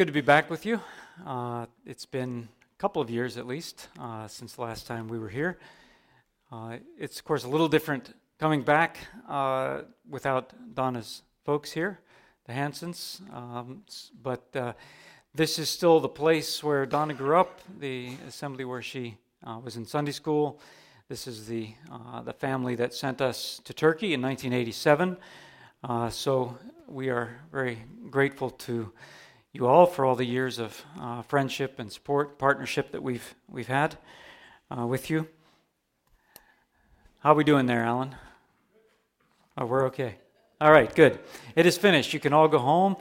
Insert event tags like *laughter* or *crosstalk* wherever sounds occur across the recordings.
good to be back with you. Uh, it's been a couple of years at least uh, since the last time we were here. Uh, it's, of course, a little different coming back uh, without Donna's folks here, the Hansons. Um, but uh, this is still the place where Donna grew up, the assembly where she uh, was in Sunday school. This is the, the family that sent us to Turkey in 1987. so we are very grateful to you all for all the years of uh, friendship and support, partnership that we've we've had uh, with you. How are we doing there, Alan? Oh, we're okay. All right, good. It is finished. You can all go home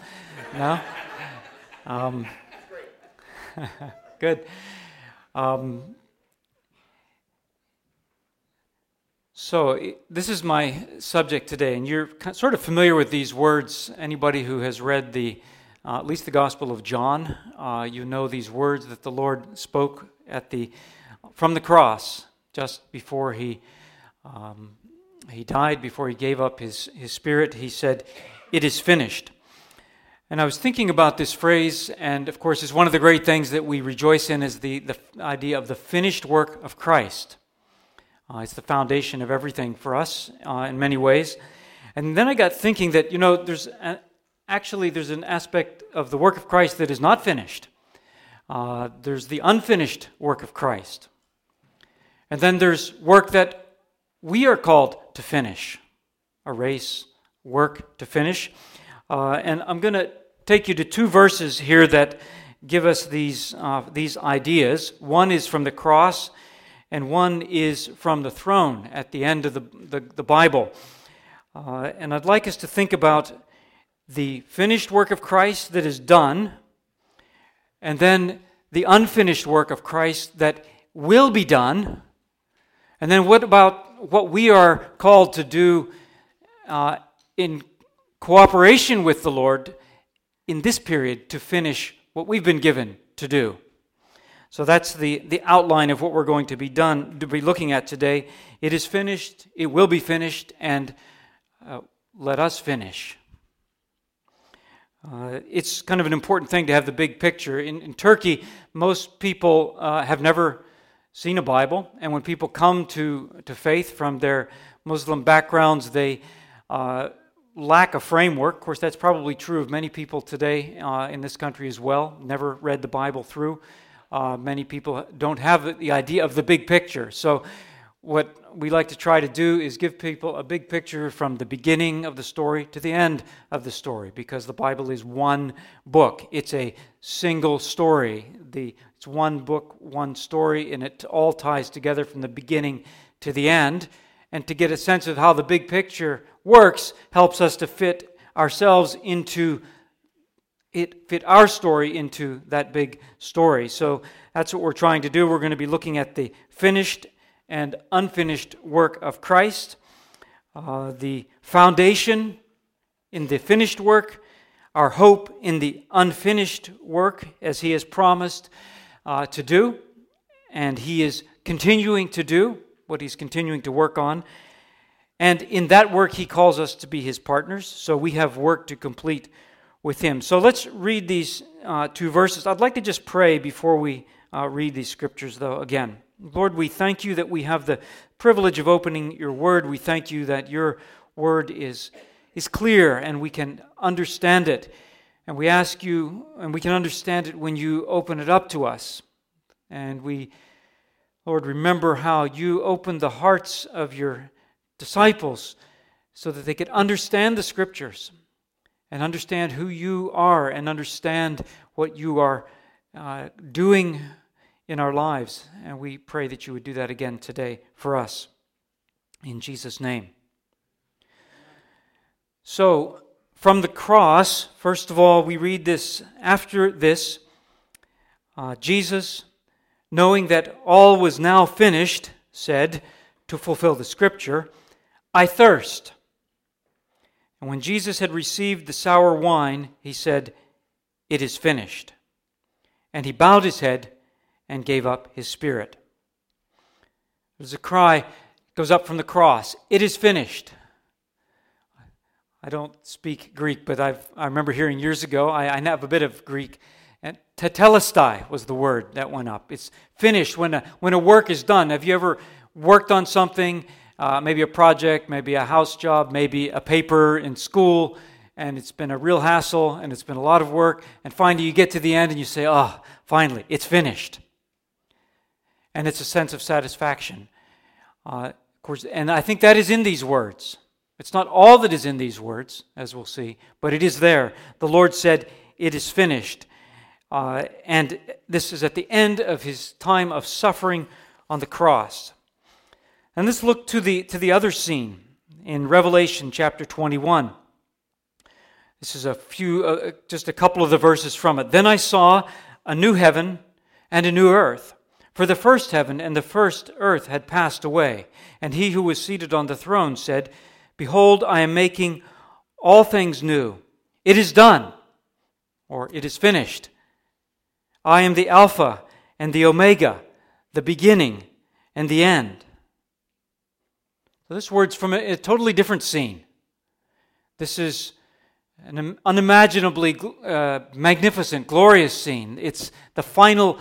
now. *laughs* Um, *laughs* good. Um, so, this is my subject today, and you're sort of familiar with these words. Anybody who has read the uh, at least the Gospel of John, uh, you know these words that the Lord spoke at the from the cross just before he um, he died, before he gave up his his spirit. He said, "It is finished." And I was thinking about this phrase, and of course, it's one of the great things that we rejoice in is the, the idea of the finished work of Christ. Uh, it's the foundation of everything for us uh, in many ways. And then I got thinking that, you know, there's a, actually, there's an aspect of the work of Christ that is not finished. Uh, there's the unfinished work of Christ. And then there's work that we are called to finish a race, work to finish. Uh, and I'm going to take you to two verses here that give us these, uh, these ideas. One is from the cross, and one is from the throne at the end of the, the, the Bible. Uh, and I'd like us to think about the finished work of Christ that is done, and then the unfinished work of Christ that will be done. And then what about what we are called to do uh, in cooperation with the Lord in this period to finish what we've been given to do? So that's the, the outline of what we're going to be done to be looking at today. It is finished, it will be finished, and uh, let us finish. Uh, it's kind of an important thing to have the big picture. In, in Turkey, most people uh, have never seen a Bible, and when people come to, to faith from their Muslim backgrounds, they uh, lack a framework. Of course, that's probably true of many people today uh, in this country as well. Never read the Bible through. Uh, many people don't have the idea of the big picture. So what we like to try to do is give people a big picture from the beginning of the story to the end of the story because the Bible is one book. It's a single story. The, it's one book, one story, and it all ties together from the beginning to the end. And to get a sense of how the big picture works helps us to fit ourselves into it fit our story into that big story. So that's what we're trying to do. We're going to be looking at the finished and unfinished work of Christ, uh, the foundation in the finished work, our hope in the unfinished work as He has promised uh, to do, and He is continuing to do what He's continuing to work on. And in that work, He calls us to be His partners, so we have work to complete with Him. So let's read these uh, two verses. I'd like to just pray before we uh, read these scriptures, though, again. Lord, we thank you that we have the privilege of opening your word. We thank you that your word is, is clear and we can understand it. And we ask you, and we can understand it when you open it up to us. And we, Lord, remember how you opened the hearts of your disciples so that they could understand the scriptures and understand who you are and understand what you are uh, doing in our lives. And we pray that you would do that again today for us. In Jesus' name. So, from the cross, first of all, we read this after this uh, Jesus, knowing that all was now finished, said, to fulfill the scripture, I thirst. And when Jesus had received the sour wine, he said, It is finished. And he bowed his head and gave up his spirit. There's a cry goes up from the cross It is finished. I don't speak Greek, but I've, I remember hearing years ago, I, I have a bit of Greek, And tetelestai was the word that went up. It's finished when a, when a work is done. Have you ever worked on something, uh, maybe a project, maybe a house job, maybe a paper in school, and it's been a real hassle and it's been a lot of work, and finally you get to the end and you say, oh, finally, it's finished. And it's a sense of satisfaction. Uh, of course, and I think that is in these words. It's not all that is in these words, as we'll see, but it is there. The Lord said, It is finished. Uh, and this is at the end of his time of suffering on the cross. And let's look to the, to the other scene in Revelation chapter 21. This is a few, uh, just a couple of the verses from it. Then I saw a new heaven and a new earth. For the first heaven and the first earth had passed away, and he who was seated on the throne said, Behold, I am making all things new. It is done, or it is finished. I am the Alpha and the Omega, the beginning and the end. So this word's from a, a totally different scene. This is an unimaginably uh, magnificent, glorious scene. It's the final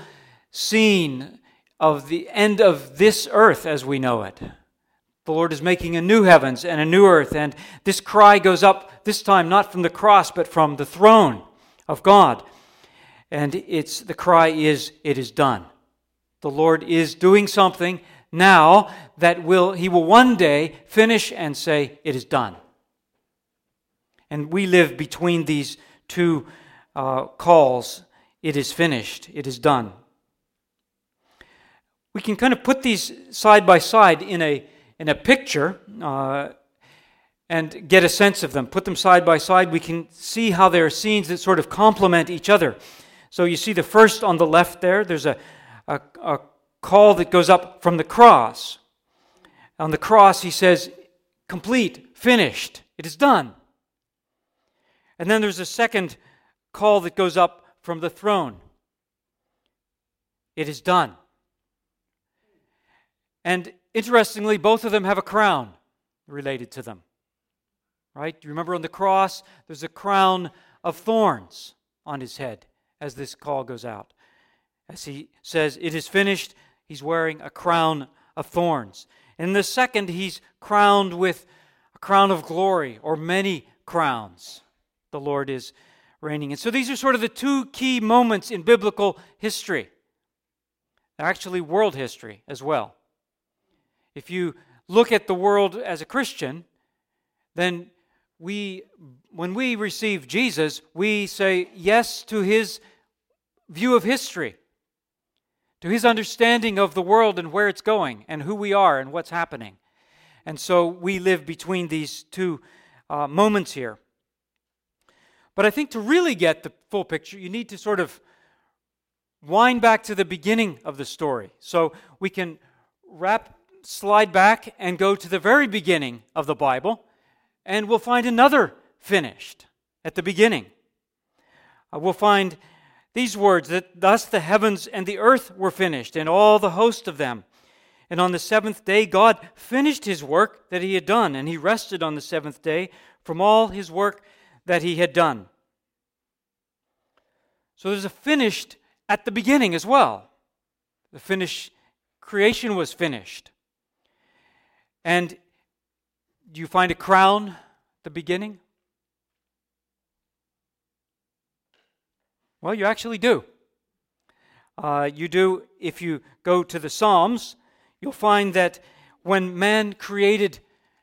scene of the end of this earth as we know it. The Lord is making a new heavens and a new earth, and this cry goes up this time not from the cross but from the throne of God. And it's the cry is it is done. The Lord is doing something now that will he will one day finish and say it is done. And we live between these two uh, calls. It is finished. It is done. We can kind of put these side by side in a in a picture. Uh, and get a sense of them. Put them side by side. We can see how there are scenes that sort of complement each other. So you see the first on the left there, there's a, a, a call that goes up from the cross. On the cross, he says, complete, finished, it is done. And then there's a second call that goes up from the throne. It is done. And interestingly, both of them have a crown related to them. Right? You remember on the cross, there's a crown of thorns on his head as this call goes out. As he says, It is finished, he's wearing a crown of thorns. In the second, he's crowned with a crown of glory or many crowns. The Lord is reigning. And so these are sort of the two key moments in biblical history. Actually world history as well. If you look at the world as a Christian, then we, when we receive Jesus, we say yes to his view of history, to his understanding of the world and where it's going, and who we are and what's happening. And so we live between these two uh, moments here. But I think to really get the full picture, you need to sort of wind back to the beginning of the story. So we can wrap, slide back, and go to the very beginning of the Bible and we'll find another finished at the beginning. Uh, we'll find these words that thus the heavens and the earth were finished, and all the host of them. And on the seventh day, God finished his work that he had done, and he rested on the seventh day from all his work that he had done. So there's a finished at the beginning as well. The finish creation was finished. And do you find a crown at the beginning? Well, you actually do. Uh, you do if you go to the Psalms, you'll find that when man created,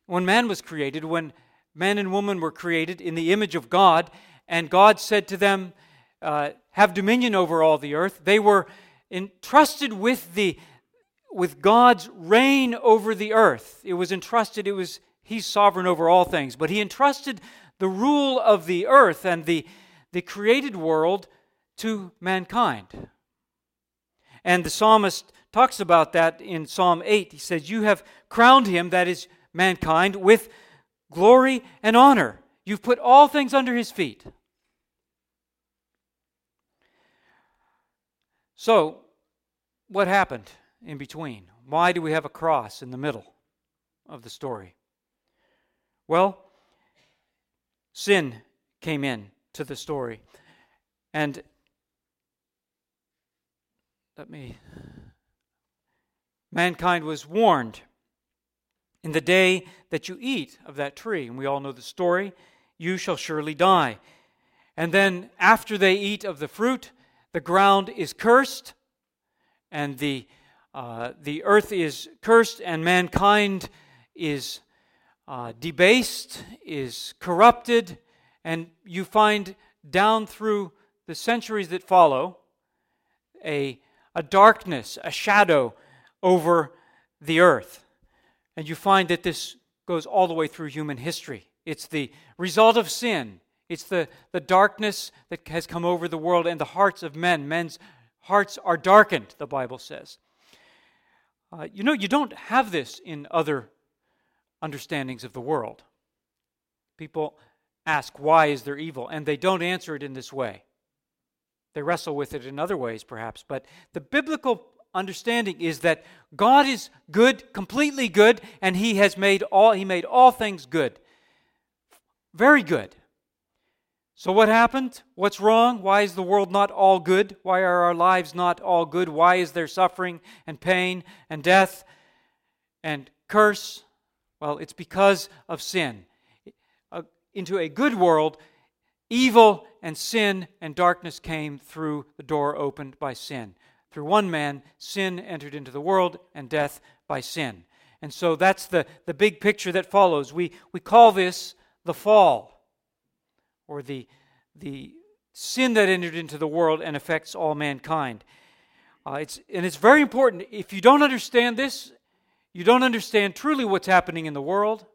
when man was created, when man and woman were created in the image of God, and God said to them, uh, "Have dominion over all the earth," they were entrusted with the with God's reign over the earth. It was entrusted. It was He's sovereign over all things. But he entrusted the rule of the earth and the, the created world to mankind. And the psalmist talks about that in Psalm 8. He says, You have crowned him, that is mankind, with glory and honor. You've put all things under his feet. So, what happened in between? Why do we have a cross in the middle of the story? Well, sin came in to the story. And let me. Mankind was warned in the day that you eat of that tree, and we all know the story, you shall surely die. And then after they eat of the fruit, the ground is cursed, and the, uh, the earth is cursed, and mankind is uh, debased, is corrupted, and you find down through the centuries that follow a, a darkness, a shadow over the earth. And you find that this goes all the way through human history. It's the result of sin. It's the, the darkness that has come over the world and the hearts of men. Men's hearts are darkened, the Bible says. Uh, you know, you don't have this in other understandings of the world. People ask, why is there evil? And they don't answer it in this way. They wrestle with it in other ways, perhaps. But the biblical understanding is that God is good, completely good, and He has made all He made all things good. Very good. So what happened? What's wrong? Why is the world not all good? Why are our lives not all good? Why is there suffering and pain and death and curse? Well, it's because of sin. Uh, into a good world, evil and sin and darkness came through the door opened by sin. Through one man, sin entered into the world, and death by sin. And so that's the, the big picture that follows. We, we call this the fall, or the, the sin that entered into the world and affects all mankind. Uh, it's, and it's very important. If you don't understand this, you don't understand truly what's happening in the world.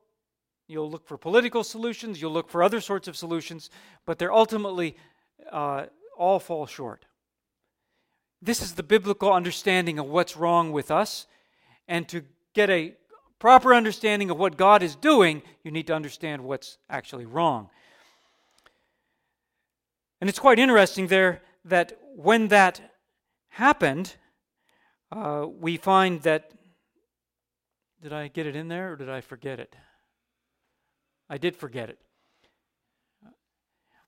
You'll look for political solutions, you'll look for other sorts of solutions, but they're ultimately uh, all fall short. This is the biblical understanding of what's wrong with us. And to get a proper understanding of what God is doing, you need to understand what's actually wrong. And it's quite interesting there that when that happened, uh, we find that. Did I get it in there or did I forget it? I did forget it.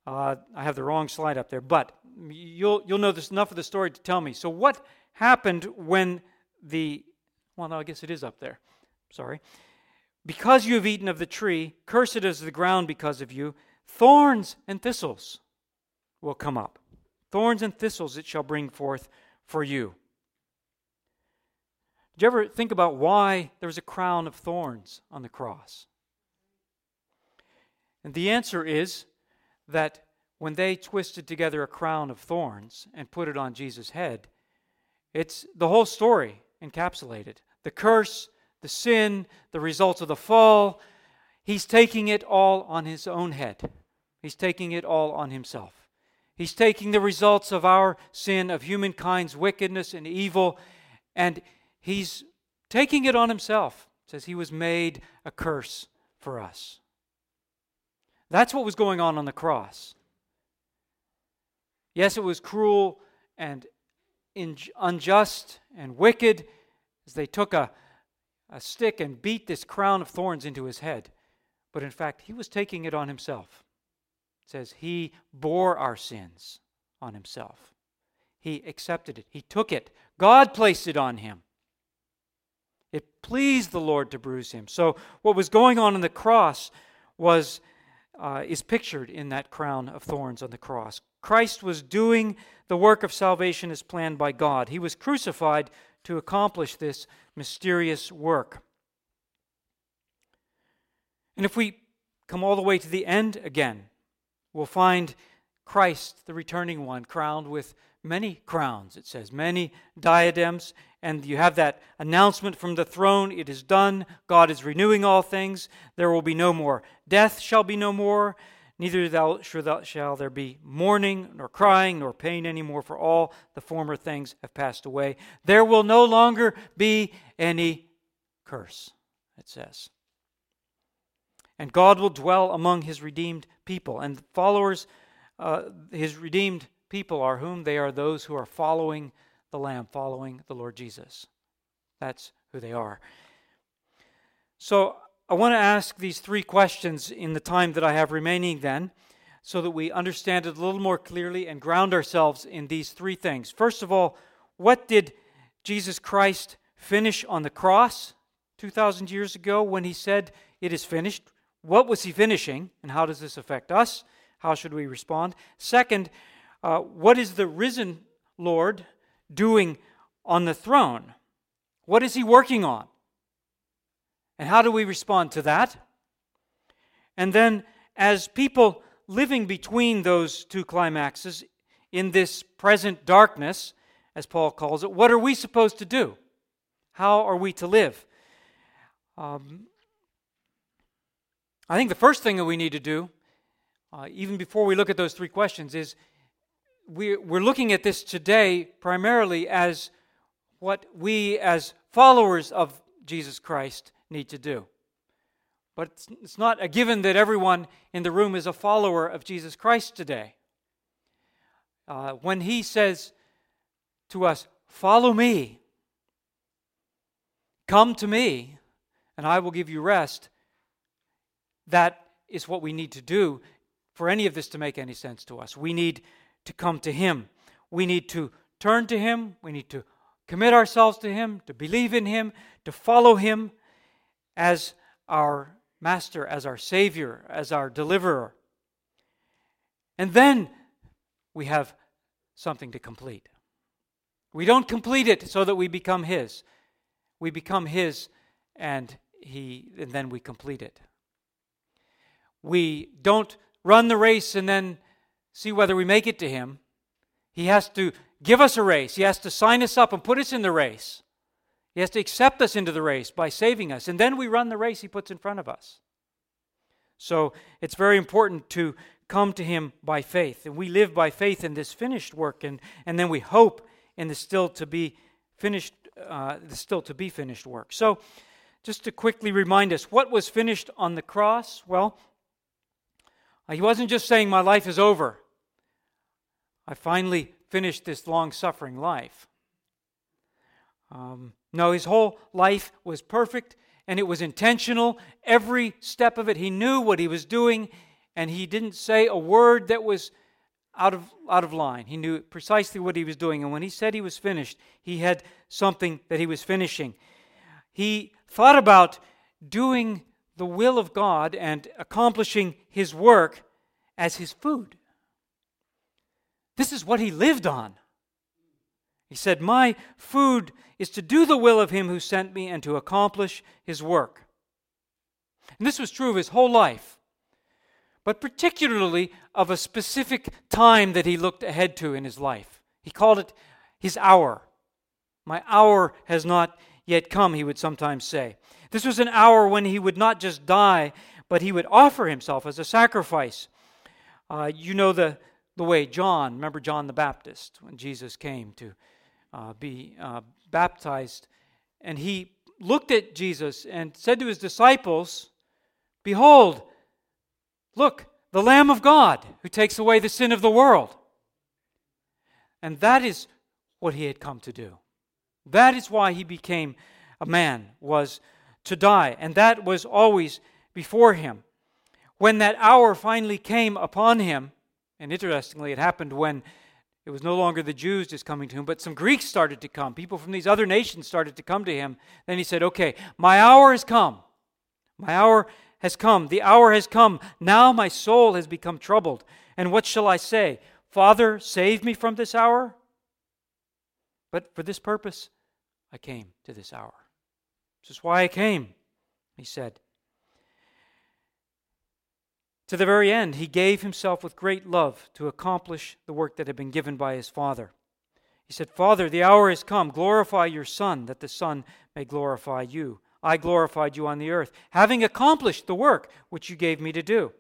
Uh, I have the wrong slide up there, but you'll, you'll know this enough of the story to tell me. So, what happened when the, well, no, I guess it is up there. Sorry. Because you have eaten of the tree, cursed is the ground because of you, thorns and thistles will come up. Thorns and thistles it shall bring forth for you. Did you ever think about why there was a crown of thorns on the cross? And the answer is that when they twisted together a crown of thorns and put it on Jesus' head, it's the whole story encapsulated. The curse, the sin, the results of the fall. He's taking it all on his own head. He's taking it all on himself. He's taking the results of our sin, of humankind's wickedness and evil, and he's taking it on himself. It says he was made a curse for us. That's what was going on on the cross. Yes, it was cruel and unjust and wicked as they took a, a stick and beat this crown of thorns into his head. But in fact, he was taking it on himself. It says he bore our sins on himself. He accepted it. He took it. God placed it on him. It pleased the Lord to bruise him. So, what was going on on the cross was uh, is pictured in that crown of thorns on the cross. Christ was doing the work of salvation as planned by God. He was crucified to accomplish this mysterious work. And if we come all the way to the end again, we'll find Christ, the returning one, crowned with many crowns, it says, many diadems. And you have that announcement from the throne it is done. God is renewing all things. There will be no more. Death shall be no more. Neither shall there be mourning, nor crying, nor pain any more, for all the former things have passed away. There will no longer be any curse, it says. And God will dwell among his redeemed people. And followers, uh, his redeemed people are whom? They are those who are following the Lamb, following the Lord Jesus. That's who they are. So I want to ask these three questions in the time that I have remaining then, so that we understand it a little more clearly and ground ourselves in these three things. First of all, What did Jesus Christ finish on the cross 2,000 years ago when he said, It is finished? What was he finishing, and how does this affect us? How should we respond? Second, uh, what is the risen Lord doing on the throne? What is he working on? And how do we respond to that? And then, as people living between those two climaxes in this present darkness, as Paul calls it, what are we supposed to do? How are we to live? Um, I think the first thing that we need to do, uh, even before we look at those three questions, is we, we're looking at this today primarily as what we, as followers of Jesus Christ, need to do. But it's, it's not a given that everyone in the room is a follower of Jesus Christ today. Uh, when he says to us, Follow me, come to me, and I will give you rest, that is what we need to do for any of this to make any sense to us. We need to come to Him. We need to turn to Him. We need to commit ourselves to Him, to believe in Him, to follow Him as our Master, as our Savior, as our Deliverer. And then we have something to complete. We don't complete it so that we become His. We become His and He and then we complete it. We don't run the race and then see whether we make it to Him. He has to give us a race. He has to sign us up and put us in the race. He has to accept us into the race by saving us. And then we run the race He puts in front of us. So it's very important to come to Him by faith. And we live by faith in this finished work, and, and then we hope in the still to be finished, uh, the still to be finished work. So just to quickly remind us, what was finished on the cross? Well, he wasn't just saying, My life is over. I finally finished this long suffering life. Um, no, his whole life was perfect and it was intentional. Every step of it, he knew what he was doing and he didn't say a word that was out of, out of line. He knew precisely what he was doing. And when he said he was finished, he had something that he was finishing. He thought about doing the will of God and accomplishing his work as his food. This is what he lived on. He said, My food is to do the will of him who sent me and to accomplish his work. And this was true of his whole life, but particularly of a specific time that he looked ahead to in his life. He called it his hour. My hour has not yet come, he would sometimes say. This was an hour when he would not just die, but he would offer himself as a sacrifice. Uh, you know the, the way John, remember John the Baptist, when Jesus came to uh, be uh, baptized, and he looked at Jesus and said to his disciples, Behold, look, the Lamb of God who takes away the sin of the world. And that is what he had come to do. That is why he became a man, was to die. And that was always before him. When that hour finally came upon him, and interestingly, it happened when it was no longer the Jews just coming to him, but some Greeks started to come. People from these other nations started to come to him. Then he said, Okay, my hour has come. My hour has come. The hour has come. Now my soul has become troubled. And what shall I say? Father, save me from this hour? But for this purpose, I came to this hour. This is why I came, he said. To the very end, he gave himself with great love to accomplish the work that had been given by his Father. He said, Father, the hour has come. Glorify your Son, that the Son may glorify you. I glorified you on the earth, having accomplished the work which you gave me to do.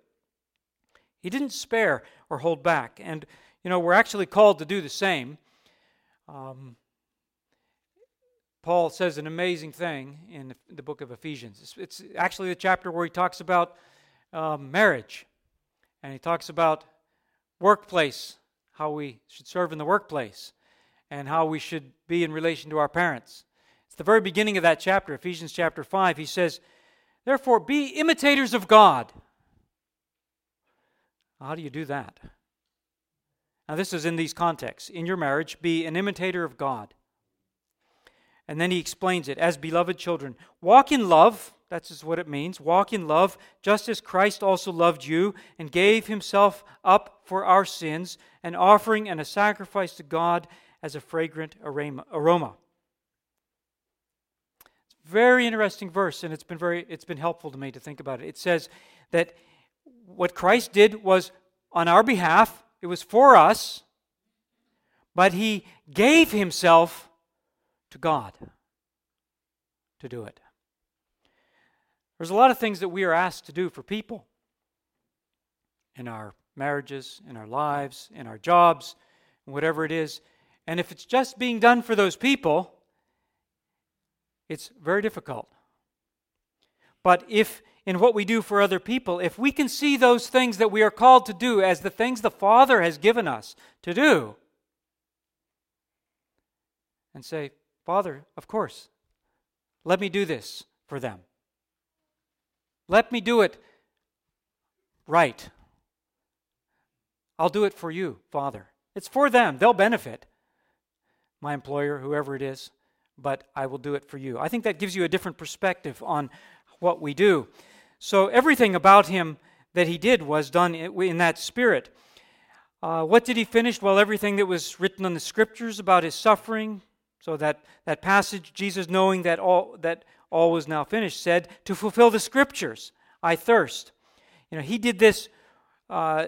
He didn't spare or hold back. And, you know, we're actually called to do the same. Um, Paul says an amazing thing in the book of Ephesians. It's, it's actually the chapter where he talks about um, marriage and he talks about workplace, how we should serve in the workplace, and how we should be in relation to our parents. It's the very beginning of that chapter, Ephesians chapter 5. He says, Therefore, be imitators of God. How do you do that? Now, this is in these contexts. In your marriage, be an imitator of God And then he explains it as beloved children. Walk in love, that's just what it means. Walk in love, just as Christ also loved you and gave himself up for our sins, an offering and a sacrifice to God as a fragrant aroma. Very interesting verse, and it's been very it's been helpful to me to think about it. It says that what Christ did was on our behalf, it was for us, but he gave himself to God to do it. There's a lot of things that we are asked to do for people in our marriages, in our lives, in our jobs, whatever it is. And if it's just being done for those people, it's very difficult. But if in what we do for other people, if we can see those things that we are called to do as the things the Father has given us to do, and say, Father, of course, let me do this for them. Let me do it right. I'll do it for you, Father. It's for them, they'll benefit. My employer, whoever it is, but I will do it for you. I think that gives you a different perspective on what we do. So, everything about him that he did was done in that spirit. Uh, what did he finish? Well, everything that was written in the scriptures about his suffering, so that, that passage, Jesus knowing that all, that all was now finished, said, To fulfill the scriptures, I thirst. You know, he did this uh,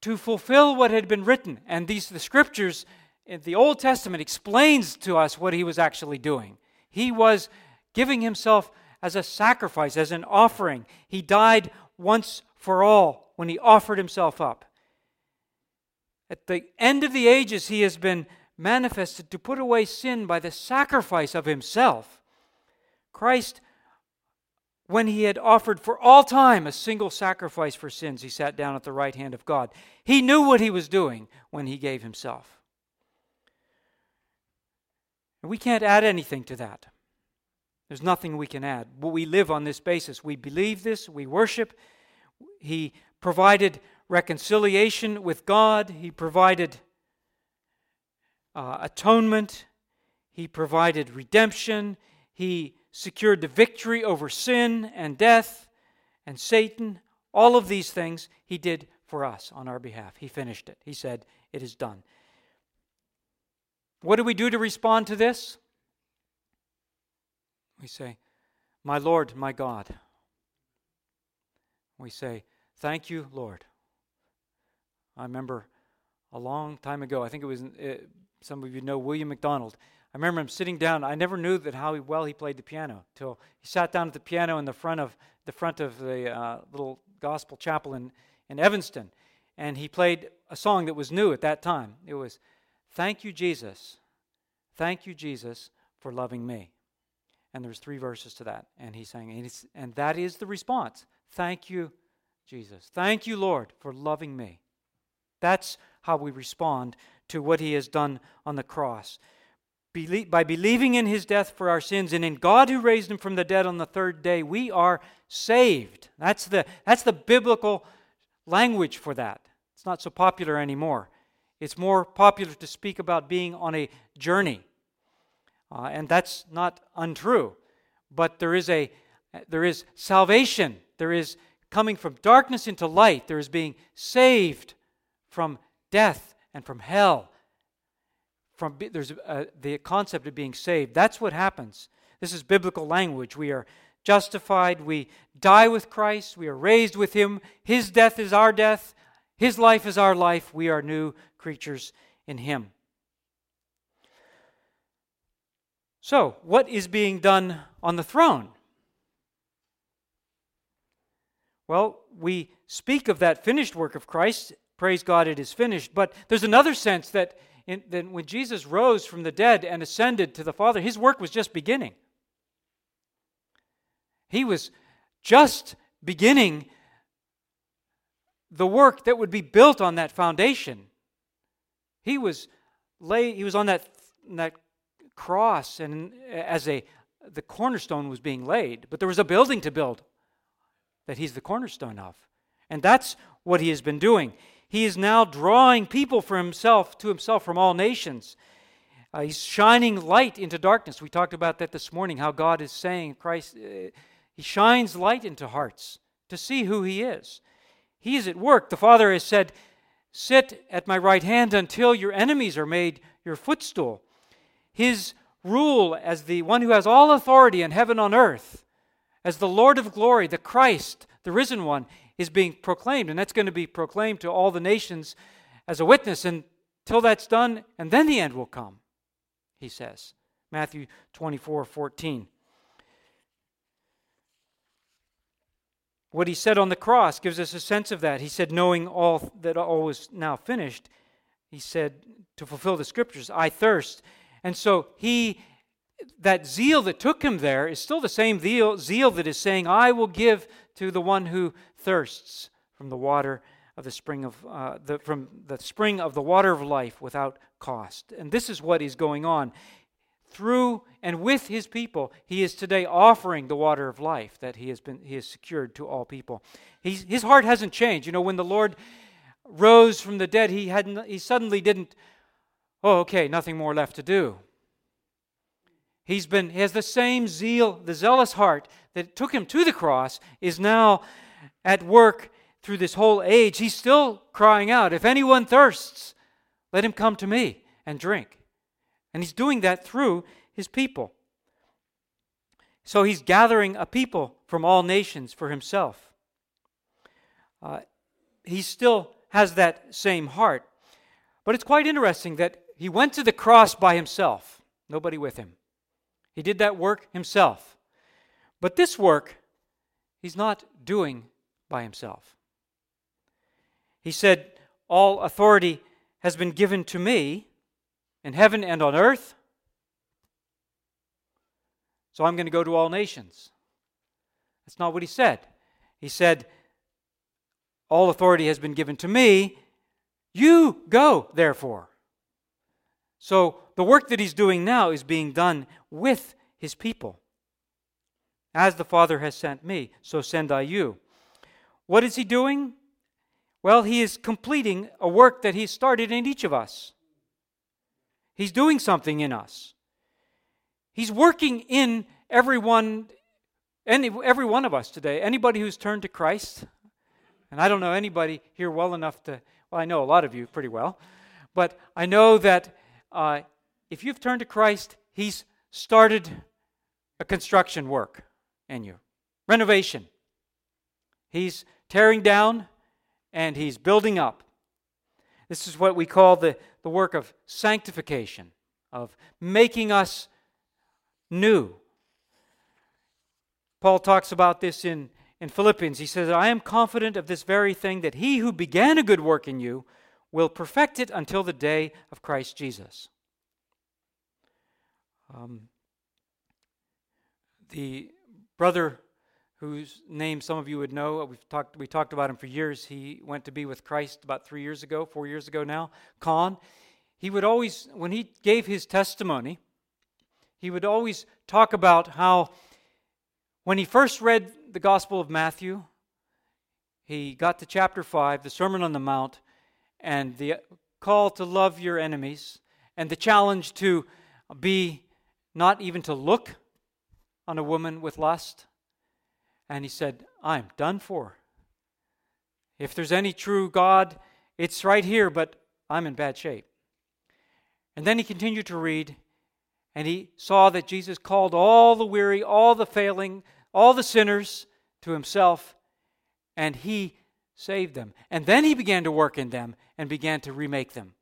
to fulfill what had been written. And these the scriptures in the Old Testament explains to us what he was actually doing. He was giving himself as a sacrifice, as an offering. He died once for all when he offered himself up. At the end of the ages, he has been manifested to put away sin by the sacrifice of himself. Christ, when he had offered for all time a single sacrifice for sins, he sat down at the right hand of God. He knew what he was doing when he gave himself. We can't add anything to that. There's nothing we can add. But we live on this basis. We believe this, we worship. He provided reconciliation with God, He provided uh, atonement, He provided redemption, He secured the victory over sin and death and Satan. All of these things He did for us on our behalf. He finished it. He said, It is done. What do we do to respond to this? We say, My Lord, my God. We say, Thank you, Lord. I remember a long time ago, I think it was uh, some of you know William McDonald. I remember him sitting down. I never knew that how well he played the piano till he sat down at the piano in the front of the front of the uh, little gospel chapel in, in Evanston, and he played a song that was new at that time. It was, "Thank you, Jesus, thank you, Jesus, for loving me." And there's three verses to that, and he sang, and, and that is the response. Thank you, Jesus. Thank you, Lord, for loving me. That's how we respond to what he has done on the cross. by believing in his death for our sins and in God who raised him from the dead on the third day, we are saved. That's the, that's the biblical language for that. It's not so popular anymore. It's more popular to speak about being on a journey. Uh, and that's not untrue. But there is, a, there is salvation. There is coming from darkness into light. There is being saved from death and from hell. From, there's a, the concept of being saved. That's what happens. This is biblical language. We are justified. We die with Christ. We are raised with Him. His death is our death. His life is our life. We are new creatures in Him. So, what is being done on the throne? Well, we speak of that finished work of Christ praise God, it is finished. But there's another sense that, in, that when Jesus rose from the dead and ascended to the Father, his work was just beginning. He was just beginning the work that would be built on that foundation. He was lay, he was on that, that cross and as a the cornerstone was being laid, but there was a building to build that he's the cornerstone of. And that's what he has been doing he is now drawing people for himself to himself from all nations. Uh, he's shining light into darkness. We talked about that this morning, how God is saying, Christ, uh, He shines light into hearts to see who He is. He is at work. The Father has said, Sit at my right hand until your enemies are made your footstool. His rule as the one who has all authority in heaven on earth, as the Lord of glory, the Christ, the risen one, is being proclaimed. And that's going to be proclaimed to all the nations as a witness until that's done, and then the end will come, he says. Matthew 24 14. What he said on the cross gives us a sense of that. He said, knowing all that all was now finished, he said, to fulfill the scriptures, I thirst. And so he, that zeal that took him there is still the same zeal, zeal that is saying, I will give to the one who thirsts from the water of the spring of uh, the, from the spring of the water of life without cost. And this is what is going on through and with his people, he is today offering the water of life that he has been he has secured to all people. He's, his heart hasn't changed. You know, when the Lord rose from the dead, he hadn't he suddenly didn't, oh, okay, nothing more left to do. He's been he has the same zeal, the zealous heart that took him to the cross is now at work through this whole age. He's still crying out, if anyone thirsts, let him come to me and drink. And he's doing that through his people. So he's gathering a people from all nations for himself. Uh, he still has that same heart. But it's quite interesting that he went to the cross by himself, nobody with him. He did that work himself. But this work, he's not doing by himself. He said, All authority has been given to me in heaven and on earth. So I'm going to go to all nations. That's not what he said. He said, All authority has been given to me. You go, therefore. So the work that he's doing now is being done with his people. As the Father has sent me, so send I you. What is he doing? Well, he is completing a work that he started in each of us. He's doing something in us. He's working in everyone, any, every one of us today. Anybody who's turned to Christ, and I don't know anybody here well enough to, well, I know a lot of you pretty well, but I know that uh, if you've turned to Christ, He's started a construction work in you, renovation. He's tearing down and He's building up. This is what we call the, the work of sanctification, of making us new. Paul talks about this in, in Philippians. He says, I am confident of this very thing, that he who began a good work in you will perfect it until the day of Christ Jesus. Um, the brother whose name some of you would know. We've talked, we talked about him for years. He went to be with Christ about three years ago, four years ago now. Con. He would always, when he gave his testimony, he would always talk about how when he first read the Gospel of Matthew, he got to chapter 5, the Sermon on the Mount, and the call to love your enemies, and the challenge to be not even to look on a woman with lust and he said, I'm done for. If there's any true God, it's right here, but I'm in bad shape. And then he continued to read, and he saw that Jesus called all the weary, all the failing, all the sinners to himself, and he saved them. And then he began to work in them and began to remake them.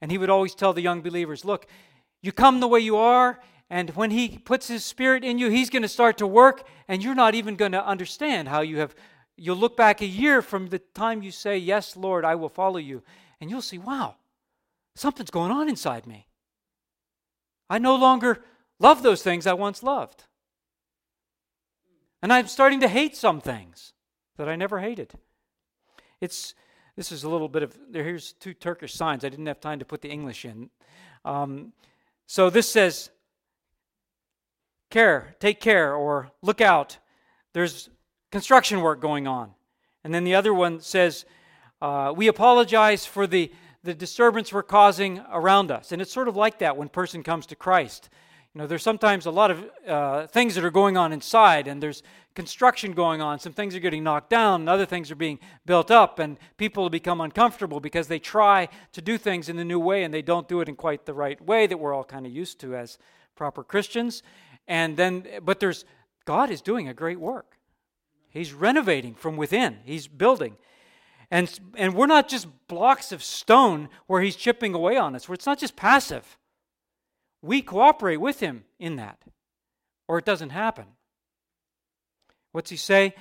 And he would always tell the young believers, Look, you come the way you are, and when He puts His Spirit in you, He's going to start to work, and you're not even going to understand how you have. You'll look back a year from the time you say, Yes, Lord, I will follow you, and you'll see, wow, something's going on inside me. I no longer love those things I once loved. And I'm starting to hate some things that I never hated. It's this is a little bit of here's two Turkish signs. I didn't have time to put the English in. Um, so this says care, take care, or look out. There's construction work going on. And then the other one says, uh, we apologize for the, the disturbance we're causing around us. And it's sort of like that when person comes to Christ. You know, there's sometimes a lot of uh, things that are going on inside, and there's construction going on. Some things are getting knocked down, and other things are being built up, and people become uncomfortable because they try to do things in the new way, and they don't do it in quite the right way that we're all kind of used to as proper Christians. And then, but there's God is doing a great work. He's renovating from within. He's building. And, and we're not just blocks of stone where he's chipping away on us. Where it's not just passive. We cooperate with him in that, or it doesn't happen. What's he say?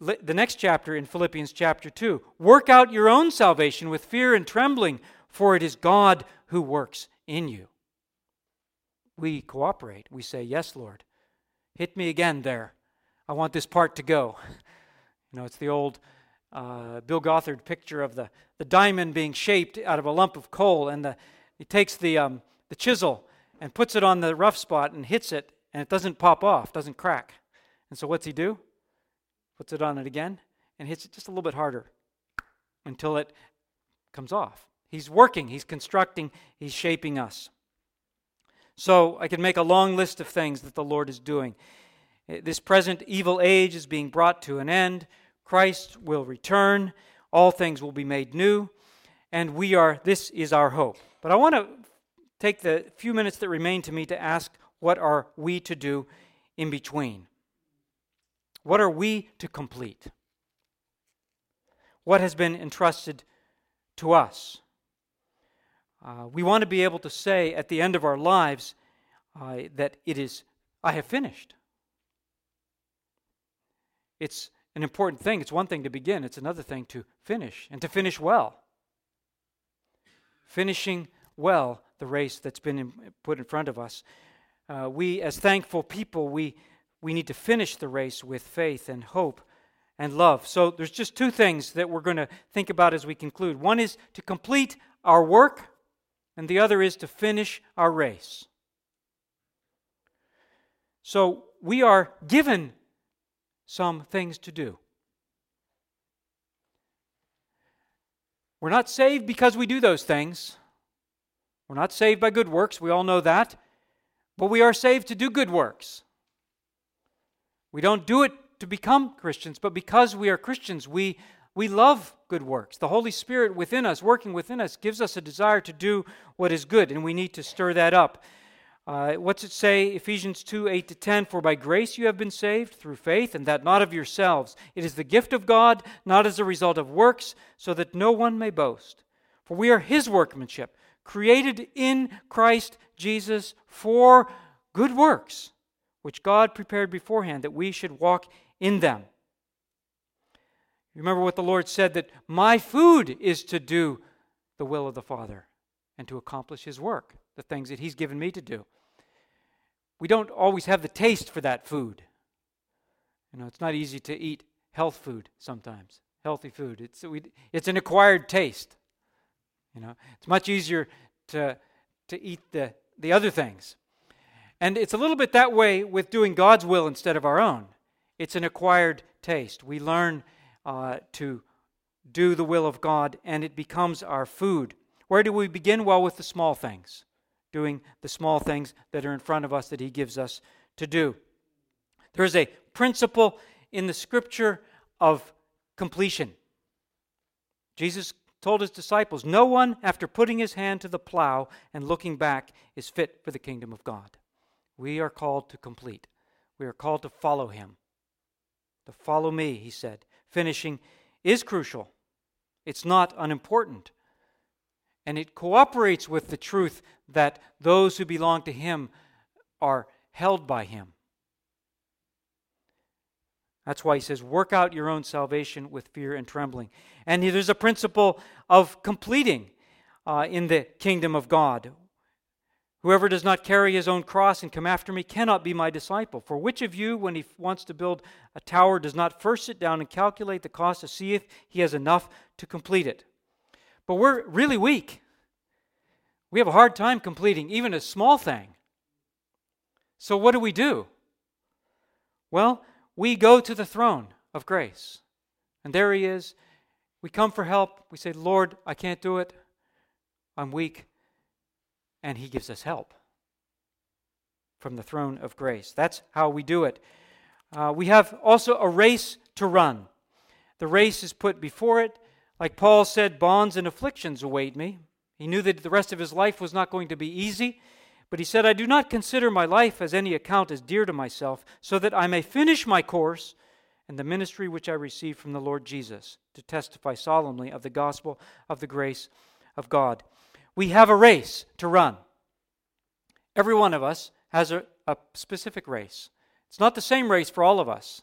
The next chapter in Philippians chapter 2 Work out your own salvation with fear and trembling, for it is God who works in you. We cooperate. We say, Yes, Lord. Hit me again there. I want this part to go. *laughs* You know, it's the old uh, Bill Gothard picture of the, the diamond being shaped out of a lump of coal, and the, he takes the, um, the chisel and puts it on the rough spot and hits it, and it doesn't pop off, doesn't crack. And so what's he do? Puts it on it again and hits it just a little bit harder until it comes off. He's working, he's constructing, he's shaping us. So I can make a long list of things that the Lord is doing. Eh, this present evil age is being brought to an end. Christ will return. All things will be made new. And we are, this is our hope. But I want to take the few minutes that remain to me to ask what are we to do in between? What are we to complete? What has been entrusted to us? Uh, we want to be able to say at the end of our lives uh, that it is, I have finished. It's an important thing. It's one thing to begin, it's another thing to finish, and to finish well. Finishing well the race that's been in, put in front of us. Uh, we, as thankful people, we, we need to finish the race with faith and hope and love. So there's just two things that we're going to think about as we conclude. One is to complete our work, and the other is to finish our race. So we are given some things to do. We're not saved because we do those things. We're not saved by good works. We all know that. But we are saved to do good works. We don't do it to become Christians, but because we are Christians, we, we love good works. The Holy Spirit within us, working within us, gives us a desire to do what is good, and we need to stir that up. Uh, what's it say? Ephesians 2 8 to 10. For by grace you have been saved through faith, and that not of yourselves. It is the gift of God, not as a result of works, so that no one may boast. For we are his workmanship, created in Christ Jesus for good works, which God prepared beforehand that we should walk in them. Remember what the Lord said that my food is to do the will of the Father and to accomplish his work, the things that he's given me to do we don't always have the taste for that food. You know, it's not easy to eat health food sometimes, healthy food. It's, we, it's an acquired taste. You know, it's much easier to, to eat the, the other things. And it's a little bit that way with doing God's will instead of our own. It's an acquired taste. We learn uh, to do the will of God, and it becomes our food. Where do we begin? Well, with the small things doing the small things that are in front of us that He gives us to do. There is a principle in the scripture of completion. Jesus told his disciples, No one, after putting his hand to the plow and looking back, is fit for the kingdom of God. We are called to complete. We are called to follow him. To follow me, he said. Finishing is crucial, it's not unimportant and it cooperates with the truth that those who belong to Him are held by Him. That's why he says, work out your own salvation with fear and trembling. And there's a principle of completing uh, in the kingdom of God. Whoever does not carry his own cross and come after me cannot be my disciple. For which of you, when he wants to build a tower, does not first sit down and calculate the cost to see if he has enough to complete it? But we're really weak. We have a hard time completing even a small thing. So, what do we do? Well, we go to the throne of grace. And there He is. We come for help. We say, Lord, I can't do it. I'm weak, and He gives us help from the throne of grace. That's how we do it. Uh, we have also a race to run. The race is put before it. Like Paul said, bonds and afflictions await me. He knew that the rest of his life was not going to be easy, but he said, I do not consider my life as any account as dear to myself, so that I may finish my course and the ministry which I received from the Lord Jesus to testify solemnly of the gospel of the grace of God. We have a race to run. Every one of us has a, a specific race. It's not the same race for all of us.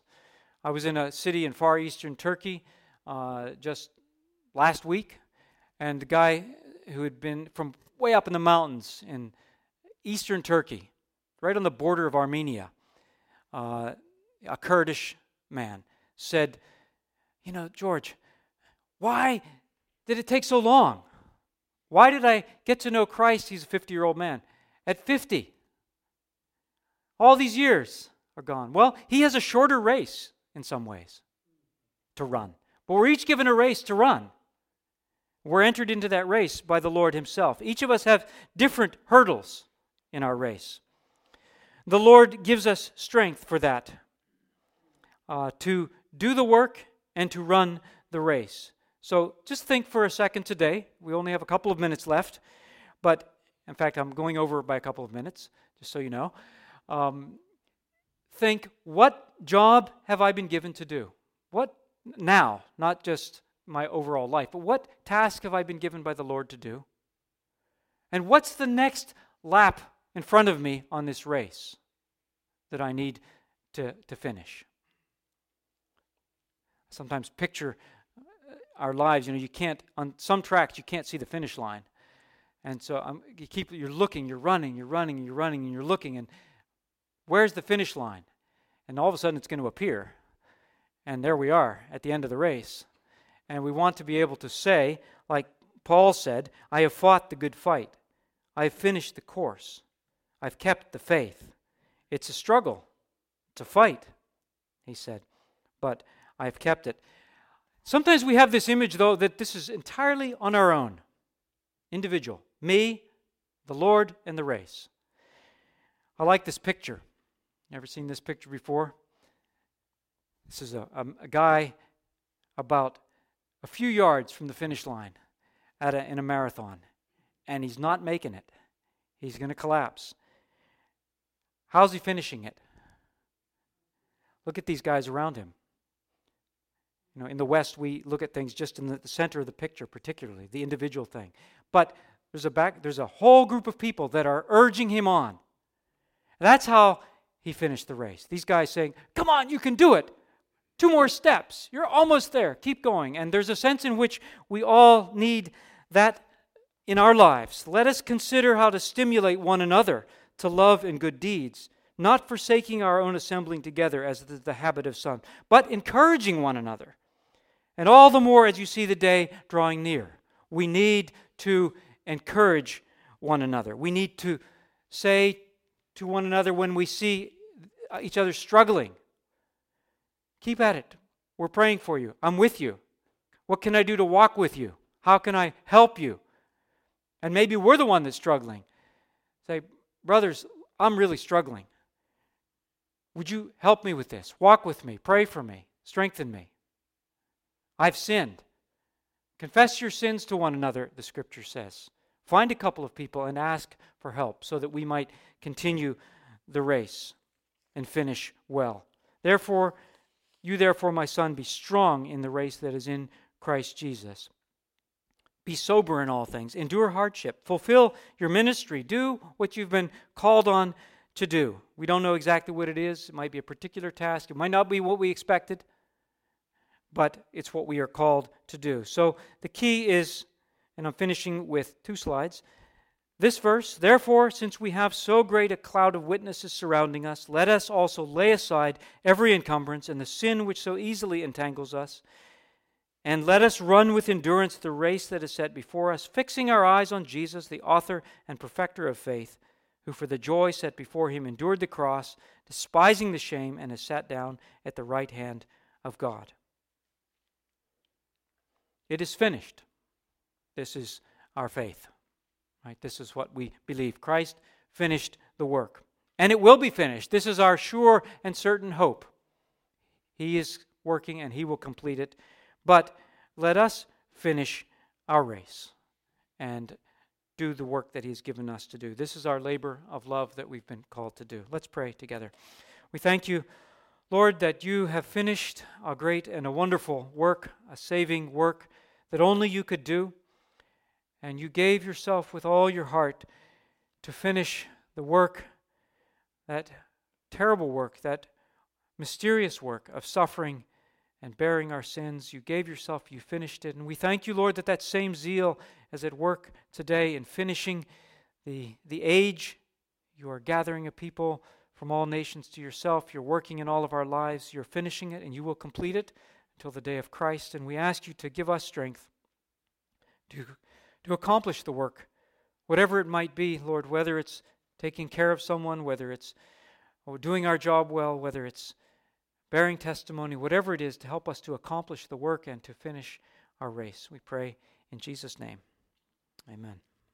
I was in a city in far eastern Turkey uh, just last week, and the guy who had been from way up in the mountains in eastern Turkey, right on the border of Armenia, uh, a Kurdish man, said, You know, George, why did it take so long? Why did I get to know Christ? He's a 50 year old man. At 50, all these years are gone. Well, he has a shorter race in some ways to run. But we're each given a race to run. We're entered into that race by the Lord Himself. Each of us have different hurdles in our race. The Lord gives us strength for that uh, to do the work and to run the race. So just think for a second today. We only have a couple of minutes left, but in fact, I'm going over by a couple of minutes, just so you know. Um, think, what job have I been given to do? What now, not just my overall life, but what task have I been given by the Lord to do? And what's the next lap in front of me on this race that I need to, to finish? Sometimes picture our lives, you know, you can't, on some tracks, you can't see the finish line. And so um, you keep, you're looking, you're running, you're running, you're running, and you're looking, and where's the finish line? And all of a sudden it's going to appear. And there we are at the end of the race. And we want to be able to say, like Paul said, I have fought the good fight. I have finished the course. I've kept the faith. It's a struggle. It's a fight, he said. But I've kept it. Sometimes we have this image, though, that this is entirely on our own individual. Me, the Lord, and the race. I like this picture. Ever seen this picture before? This is a, a, a guy about a few yards from the finish line at a, in a marathon, and he's not making it. He's going to collapse. How's he finishing it? Look at these guys around him. You know, in the West, we look at things just in the, the center of the picture, particularly the individual thing. But there's a back, there's a whole group of people that are urging him on. That's how he finished the race. These guys saying, "Come on, you can do it. Two more steps. You're almost there. Keep going." And there's a sense in which we all need that in our lives. Let us consider how to stimulate one another to love and good deeds, not forsaking our own assembling together as is the habit of some, but encouraging one another and all the more as you see the day drawing near. We need to encourage one another. We need to say to one another when we see each other struggling, keep at it. We're praying for you. I'm with you. What can I do to walk with you? How can I help you? And maybe we're the one that's struggling. Say, brothers, I'm really struggling. Would you help me with this? Walk with me. Pray for me. Strengthen me. I've sinned. Confess your sins to one another, the scripture says. Find a couple of people and ask for help so that we might continue the race and finish well. Therefore, you therefore, my son, be strong in the race that is in Christ Jesus. Be sober in all things, endure hardship, fulfill your ministry, do what you've been called on to do. We don't know exactly what it is. It might be a particular task, it might not be what we expected but it's what we are called to do. So the key is, and I'm finishing with two slides. This verse, therefore, since we have so great a cloud of witnesses surrounding us, let us also lay aside every encumbrance and the sin which so easily entangles us. And let us run with endurance the race that is set before us, fixing our eyes on Jesus, the author and perfecter of faith, who for the joy set before him endured the cross, despising the shame, and has sat down at the right hand of God. It is finished. This is our faith. Right? This is what we believe. Christ finished the work. And it will be finished. This is our sure and certain hope. He is working and he will complete it. But let us finish our race and do the work that he's given us to do. This is our labor of love that we've been called to do. Let's pray together. We thank you, Lord, that you have finished a great and a wonderful work, a saving work that only you could do. And you gave yourself with all your heart to finish the work, that terrible work, that mysterious work of suffering and bearing our sins. You gave yourself, you finished it. And we thank you, Lord, that that same zeal is at work today in finishing the, the age. You are gathering a people from all nations to yourself. You're working in all of our lives. You're finishing it, and you will complete it until the day of Christ. And we ask you to give us strength to, to accomplish the work, whatever it might be, Lord, whether it's taking care of someone, whether it's doing our job well, whether it's bearing testimony, whatever it is, to help us to accomplish the work and to finish our race. We pray in Jesus' name. Amen.